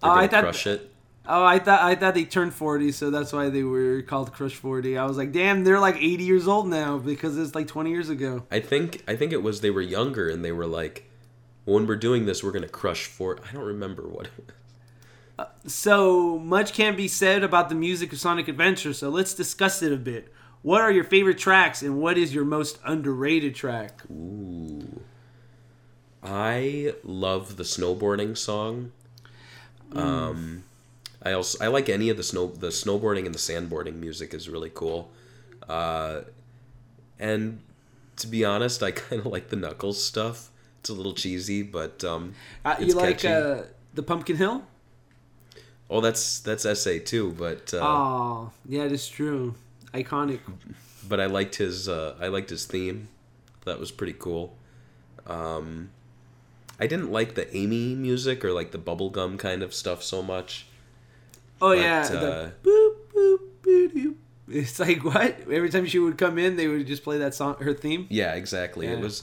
Speaker 4: They're
Speaker 3: Oh, I thought-
Speaker 4: crush it.
Speaker 3: Oh, I thought I thought they turned forty, so that's why they were called Crush Forty. I was like, damn, they're like eighty years old now because it's like twenty years ago.
Speaker 4: I think I think it was they were younger and they were like when we're doing this we're going to crush for I don't remember what it was.
Speaker 3: Uh, so much can be said about the music of Sonic Adventure. So let's discuss it a bit. What are your favorite tracks, and what is your most underrated track?
Speaker 4: Ooh. I love the snowboarding song. Um, I also I like any of the snow the snowboarding and the sandboarding music is really cool. Uh, and to be honest, I kind of like the Knuckles stuff. It's a little cheesy, but um,
Speaker 3: Uh, you like uh, the Pumpkin Hill?
Speaker 4: oh, that's that's SA too. But uh,
Speaker 3: Oh, yeah, it is true. Iconic.
Speaker 4: but I liked his uh, I liked his theme. That was pretty cool. Um, I didn't like the Amy music or like the bubblegum kind of stuff so much.
Speaker 3: Oh
Speaker 4: But,
Speaker 3: yeah,
Speaker 4: uh,
Speaker 3: boop boop boop. It's like what? Every time she would come in, they would just play that song, her theme.
Speaker 4: Yeah, exactly. It was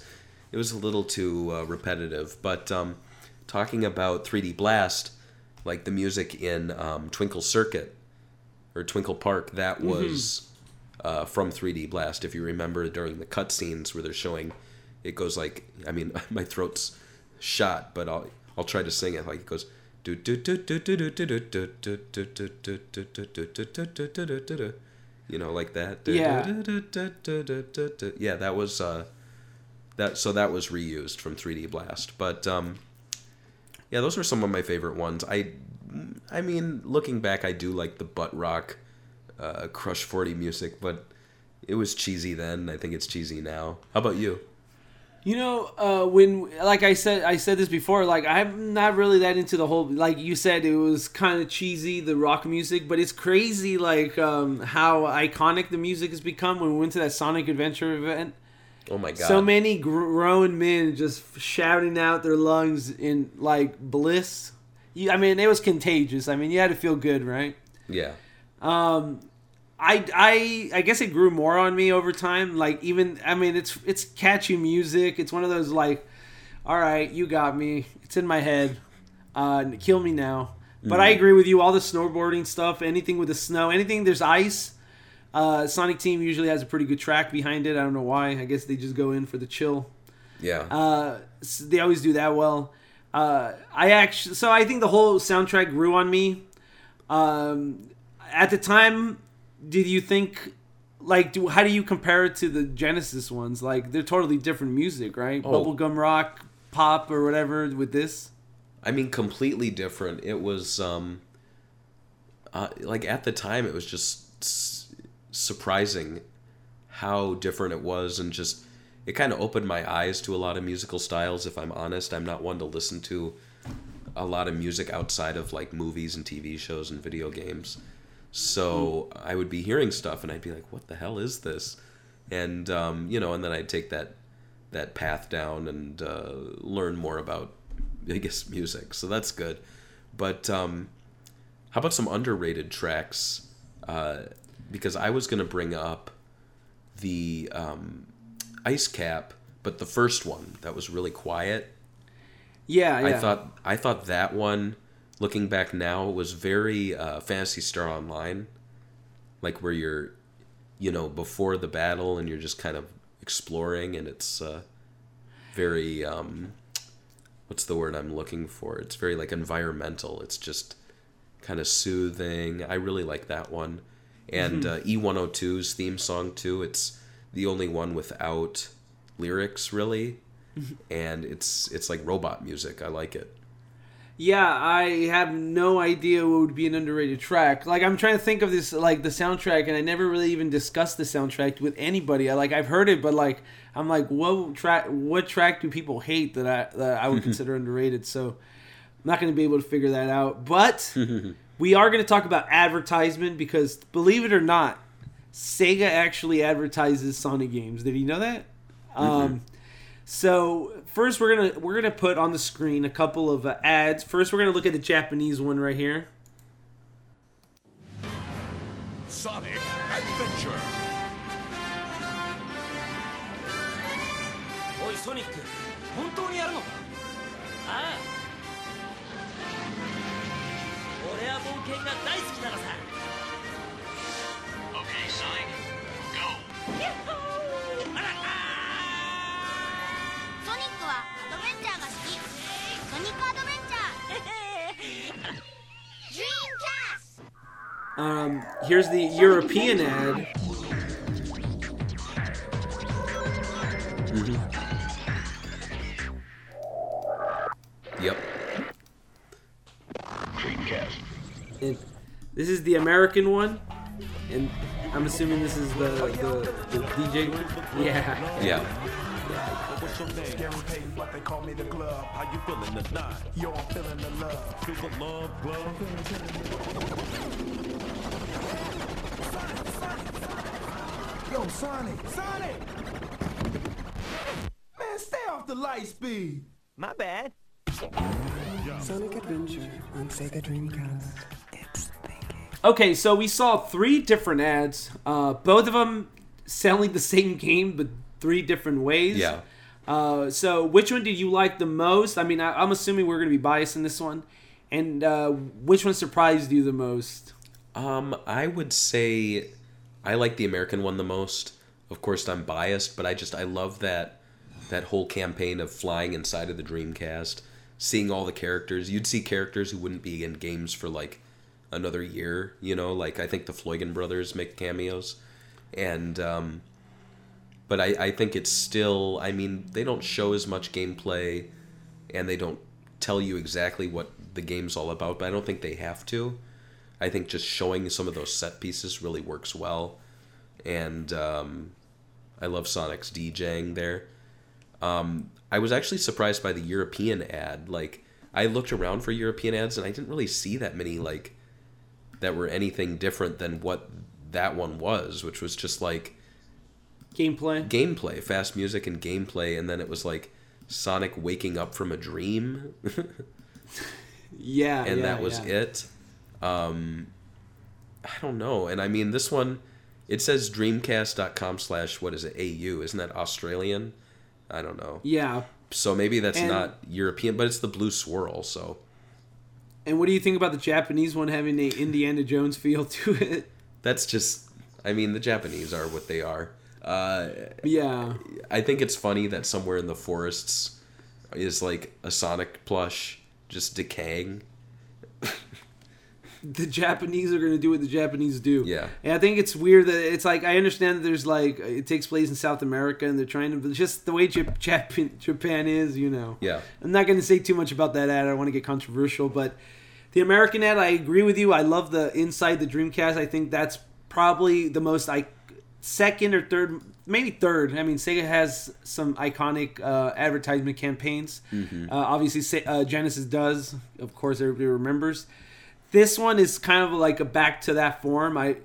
Speaker 4: it was a little too uh, repetitive. But um, talking about 3D Blast, like the music in um, Twinkle Circuit or Twinkle Park, that was uh, from 3D Blast. If you remember during the cutscenes where they're showing, it goes like, I mean, my throat's shot, but I'll I'll try to sing it. Like it goes. You know, like that.
Speaker 3: Yeah.
Speaker 4: Yeah, that was uh, that. So that was reused from 3D Blast, but um, yeah, those were some of my favorite ones. I, I mean, looking back, I do like the butt rock uh crush 40 music but it was cheesy then i think it's cheesy now how about you
Speaker 3: You know, uh, when like I said, I said this before. Like I'm not really that into the whole. Like you said, it was kind of cheesy, the rock music. But it's crazy, like um, how iconic the music has become. When we went to that Sonic Adventure event,
Speaker 4: oh my god
Speaker 3: so many grown men just shouting out their lungs in like bliss. You, I mean, it was contagious. I mean, you had to feel good, right?
Speaker 4: yeah
Speaker 3: Um, I, I I guess it grew more on me over time. Like even I mean it's it's catchy music. It's one of those like, all right, you got me. It's in my head. Uh, kill me now. But I agree with you. All the snowboarding stuff, anything with the snow, anything there's ice. Uh, Sonic Team usually has a pretty good track behind it. I don't know why. I guess they just go in for the chill.
Speaker 4: yeah
Speaker 3: Uh, s- they always do that well. Uh, I actually, so I think the whole soundtrack grew on me. Um, at the time, did you think, like, do, how do you compare it to the Genesis ones? Like, they're totally different music, right?
Speaker 4: Oh.
Speaker 3: Bubblegum rock, pop, or whatever with this.
Speaker 4: I mean, completely different. It was um, uh, like at the time, it was just s- surprising how different it was, and just it kind of opened my eyes to a lot of musical styles. If I'm honest, I'm not one to listen to a lot of music outside of like movies and TV shows and video games. So I would be hearing stuff, and I'd be like, "What the hell is this?" And um, you know, and then I'd take that that path down and uh, learn more about I guess music. So that's good. But um, how about some underrated tracks? Uh, because I was gonna bring up the um, Ice Cap, but the first one that was really quiet.
Speaker 3: Yeah, yeah.
Speaker 4: I thought I thought that one, looking back now, it was very uh, Phantasy Star Online, like where you're, you know, before the battle and you're just kind of exploring, and it's uh, very um, what's the word I'm looking for? It's very like environmental. It's just kind of soothing. I really like that one, and uh, E102's theme song too. It's the only one without lyrics really and it's it's like robot music. I like it.
Speaker 3: Yeah, I have no idea what would be an underrated track. Like I'm trying to think of this like the soundtrack, and I never really even discussed the soundtrack with anybody. I like I've heard it, but like I'm like, what track? What track do people hate that I that I would consider underrated? So I'm not going to be able to figure that out. But we are going to talk about advertisement because believe it or not, Sega actually advertises Sonic games. Did you know that? Um, so first, we're gonna we're gonna put on the screen a couple of uh, ads. First, we're gonna look at the Japanese one right here.
Speaker 5: Sonic Adventure.
Speaker 6: おいソニック本当にやるのかああ俺は冒険が大好きなのさ
Speaker 2: Okay, Sonic, go.
Speaker 7: ニックアドベンチャー Dreamcast
Speaker 3: Um, here's the European ad.
Speaker 4: Yep.
Speaker 2: Dreamcast.
Speaker 3: And this is the American one, and I'm assuming this is the the, the DJ one. Yeah.
Speaker 4: Yeah.
Speaker 5: What's your name?
Speaker 8: Gary Payton, but they call me the glove.
Speaker 5: How you feeling tonight?
Speaker 8: Yo, I'm feeling the love.
Speaker 5: Feel the love, glove.
Speaker 8: Yo, Sonic, Sonic! Man, stay off the light speed.
Speaker 6: My bad
Speaker 9: Sonic Adventure on Sega Dreamcast.
Speaker 3: Okay, so we saw three different ads. Uh, both of them selling the same game, but three different ways.
Speaker 4: Yeah.
Speaker 3: Uh, so which one did you like the most? I mean, I, I'm assuming we're going to be biased in this one. And uh, which one surprised you the most?
Speaker 4: Um, I would say I like the American one the most. Of course, I'm biased, but I just I love that that whole campaign of flying inside of the Dreamcast, seeing all the characters. You'd see characters who wouldn't be in games for like another year. You know, like I think the Floigan brothers make cameos, and um, but I I think it's still. I mean, they don't show as much gameplay, and they don't tell you exactly what the game's all about. But I don't think they have to. I think just showing some of those set pieces really works well, and um, I love Sonic's DJing there. Um, I was actually surprised by the European ad. Like I looked around for European ads, and I didn't really see that many like that were anything different than what that one was, which was just like
Speaker 3: Gameplay.
Speaker 4: gameplay, fast music and gameplay, and then it was like Sonic waking up from a dream.
Speaker 3: Yeah.
Speaker 4: and
Speaker 3: yeah,
Speaker 4: that was
Speaker 3: yeah.
Speaker 4: it. Um, I don't know. And I mean, this one, it says dreamcast.com slash, what is it, AU. Isn't that Australian? I don't know.
Speaker 3: Yeah.
Speaker 4: So maybe that's
Speaker 3: And-
Speaker 4: not European, but it's the blue swirl. So
Speaker 3: And what do you think about the Japanese one having a Indiana Jones feel to it?
Speaker 4: that's just, I mean, the Japanese are what they are. Uh,
Speaker 3: Yeah.
Speaker 4: I think it's funny that somewhere in the forests is like a Sonic plush just decaying.
Speaker 3: the Japanese are going to do what the Japanese do.
Speaker 4: Yeah.
Speaker 3: And I think it's weird that it's like I understand that there's like it takes place in South America and they're trying to but just the way Jap- Jap- Japan is, you know.
Speaker 4: Yeah.
Speaker 3: I'm not going to say too much about that ad. I don't want to get controversial, but the American ad, I agree with you. I love the inside the Dreamcast. I think that's probably the most I second or third, maybe third. I mean, Sega has some iconic uh, advertisement campaigns. Uh, obviously, uh, Genesis does. Of course, everybody remembers. This one is kind of like a back to that form. I.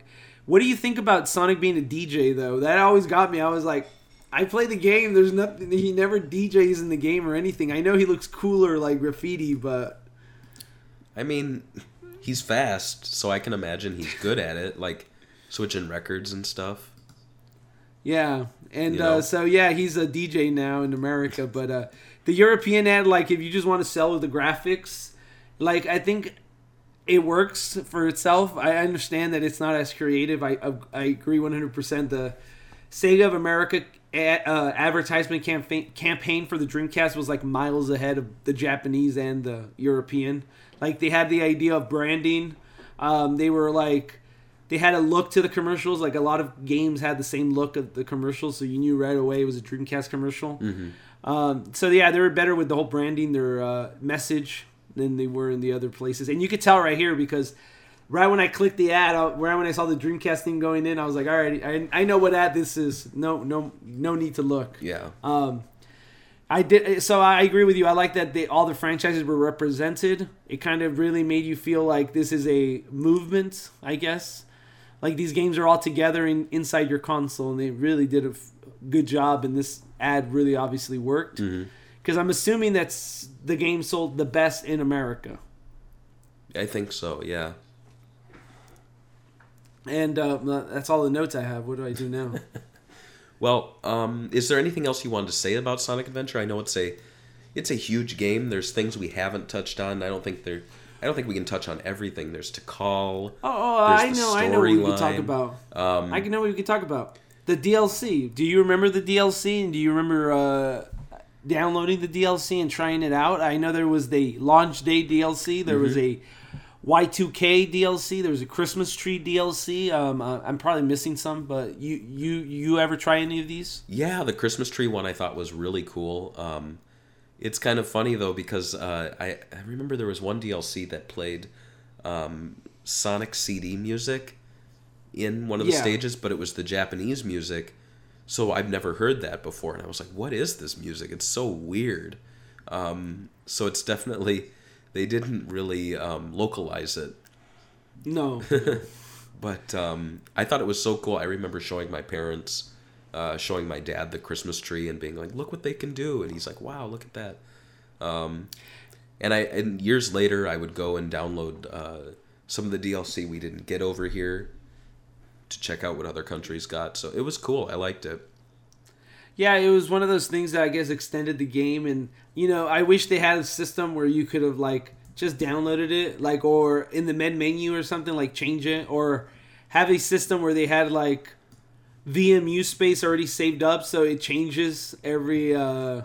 Speaker 3: What do you think about Sonic being a DJ though? That always got me. I was like, I play the game. There's nothing. He never DJs in the game or anything. I know he looks cooler like graffiti, but
Speaker 4: I mean, he's fast, so I can imagine he's good at it, like switching records and stuff.
Speaker 3: Yeah. And
Speaker 4: You know?
Speaker 3: uh, so yeah, he's a DJ now in America. But uh, the European ad, like if you just want to sell the graphics, like I think it works for itself. I understand that it's not as creative. I I, I agree 100%. The Sega of America ad, uh, advertisement campaign campaign for the Dreamcast was like miles ahead of the Japanese and the European. Like they had the idea of branding. Um, they were like they had a look to the commercials. Like a lot of games had the same look of the commercials, so you knew right away it was a Dreamcast commercial. Um, so yeah, they were better with the whole branding, their uh, message. than they were in the other places. And you could tell right here because right when I clicked the ad, right when I saw the Dreamcast thing going in, I was like, all right, I, I know what ad this is. No, no, no need to look.
Speaker 4: Yeah.
Speaker 3: Um, I did. So I agree with you. I like that they, all the franchises were represented. It kind of really made you feel like this is a movement. I guess, like these games are all together in, inside your console, and they really did a f- good job. And this ad really obviously worked because I'm assuming that's the game sold the best in America.
Speaker 4: I think so. Yeah.
Speaker 3: And uh, that's all the notes I have. What do I do now?
Speaker 4: Well, um, is there anything else you wanted to say about Sonic Adventure? I know it's a it's a huge game. There's things we haven't touched on. I don't think there I don't think we can touch on everything. There's to call.
Speaker 3: Oh, oh I know, I know what we can talk about.
Speaker 4: Um,
Speaker 3: I know what we could talk about. The DLC. Do you remember the DLC? And do you remember uh, downloading the DLC and trying it out? I know there was the launch day DLC. There was a Y2K DLC. There was a Christmas tree DLC. Um, uh, I'm probably missing some, but you you you ever try any of these?
Speaker 4: Yeah, the Christmas tree one I thought was really cool. Um, it's kind of funny though because uh, I I remember there was one DLC that played um, Sonic CD music in one of the
Speaker 3: Yeah.
Speaker 4: stages, but it was the Japanese music. So I've never heard that before, and I was like, "What is this music? It's so weird." Um, so it's definitely they didn't really um, localize it,
Speaker 3: No.
Speaker 4: but um, I thought it was so cool. I remember showing my parents, uh, showing my dad the Christmas tree, and being like, "Look what they can do!" And he's like, "Wow, look at that." Um, and I and years later, I would go and download uh, some of the DLC we didn't get over here to check out what other countries got. So it was cool. I liked it.
Speaker 3: Yeah, it was one of those things that I guess extended the game, and you know, I wish they had a system where you could have like just downloaded it, like or in the med menu or something, like change it, or have a system where they had like VMU space already saved up, so it changes every uh,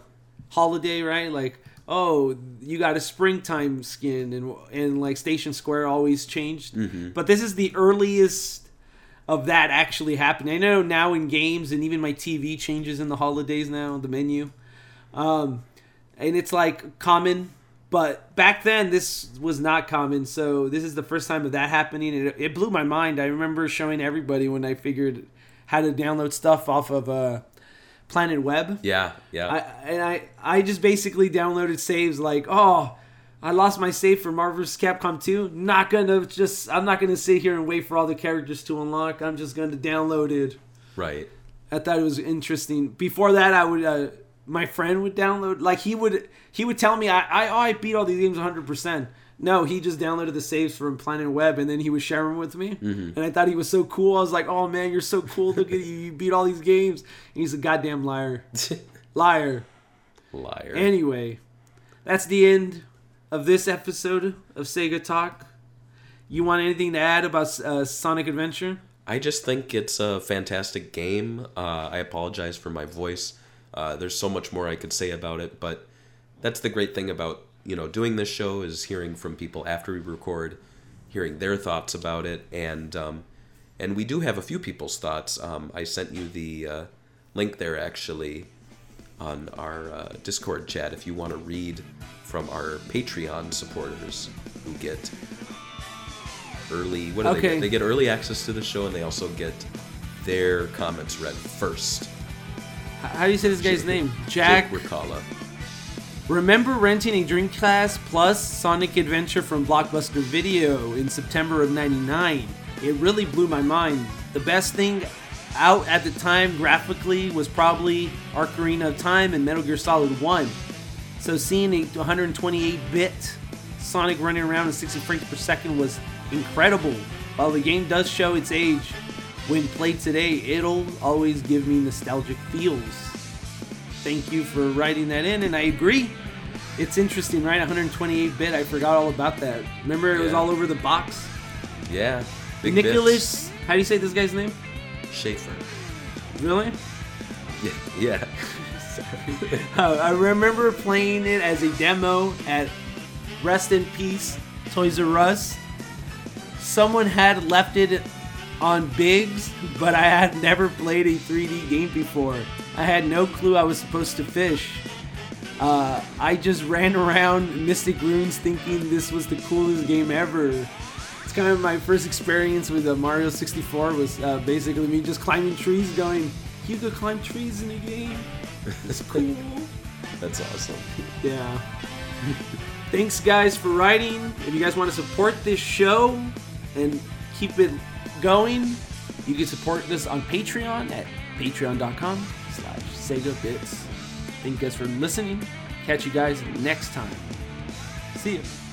Speaker 3: holiday, right? Like, oh, you got a springtime skin, and and like Station Square always changed, but this is the earliest of that actually happening. I know now in games and even my TV changes in the holidays now, the menu. Um, and it's like common, but back then this was not common. So this is the first time of that happening. It, it blew my mind. I remember showing everybody when I figured how to download stuff off of uh, Planet Web.
Speaker 4: Yeah, yeah.
Speaker 3: I, and I, I just basically downloaded saves like, oh, I lost my save for Marvel vs. Capcom 2. Not gonna just, I'm not gonna sit here and wait for all the characters to unlock. I'm just gonna download it.
Speaker 4: right.
Speaker 3: I thought it was interesting. Before that, I would, uh, my friend would download, like he would, he would tell me, I, I, oh, I beat all these games 100. percent No, he just downloaded the saves from Planet Web and then he was sharing them with me. And I thought he was so cool. I was like, oh man, you're so cool. Look at you, you beat all these games. And he's a goddamn liar, liar.
Speaker 4: Liar.
Speaker 3: Anyway, that's the end of this episode of Sega Talk. You want anything to add about uh, Sonic Adventure?
Speaker 4: I just think it's a fantastic game. Uh, I apologize for my voice. Uh, there's so much more I could say about it, but that's the great thing about you know doing this show is hearing from people after we record, hearing their thoughts about it, and um, and we do have a few people's thoughts. Um, I sent you the uh, link there actually on our uh, Discord chat if you want to read from our Patreon supporters who get early. What do they
Speaker 3: Okay.
Speaker 4: get? They get early access to the show, and they also get their comments read first.
Speaker 3: How do you say this guy's name? Jack.
Speaker 4: Jake Ricala.
Speaker 3: Remember renting a Dreamcast Plus Sonic Adventure from Blockbuster Video in September of 99? It really blew my mind. The best thing out at the time graphically was probably Ocarina of Time and Metal Gear Solid 1. So seeing a 128-bit Sonic running around at 60 frames per second was incredible. While the game does show its age, when played today, it'll always give me nostalgic feels thank you for writing that in and i agree it's interesting right 128 bit i forgot all about that remember it was all over the box
Speaker 4: Yeah. Big
Speaker 3: nicholas how do you say this guy's name
Speaker 4: bits. Schaefer.
Speaker 3: really
Speaker 4: Yeah. Yeah.
Speaker 3: Uh, i remember playing it as a demo at rest in peace toys r us someone had left it on bigs but i had never played a 3d game before i had no clue i was supposed to fish Uh, I just ran around Mystic Ruins thinking this was the coolest game ever. It's kind of my first experience with uh, Mario 64 was uh, basically me just climbing trees, going, "You could climb trees in a game. It's cool."
Speaker 4: That's awesome.
Speaker 3: Yeah. Thanks, guys, for writing. If you guys want to support this show and keep it going, you can support this on Patreon at patreon.com Sega Bits. Thank you guys for listening. Catch you guys next time. See you.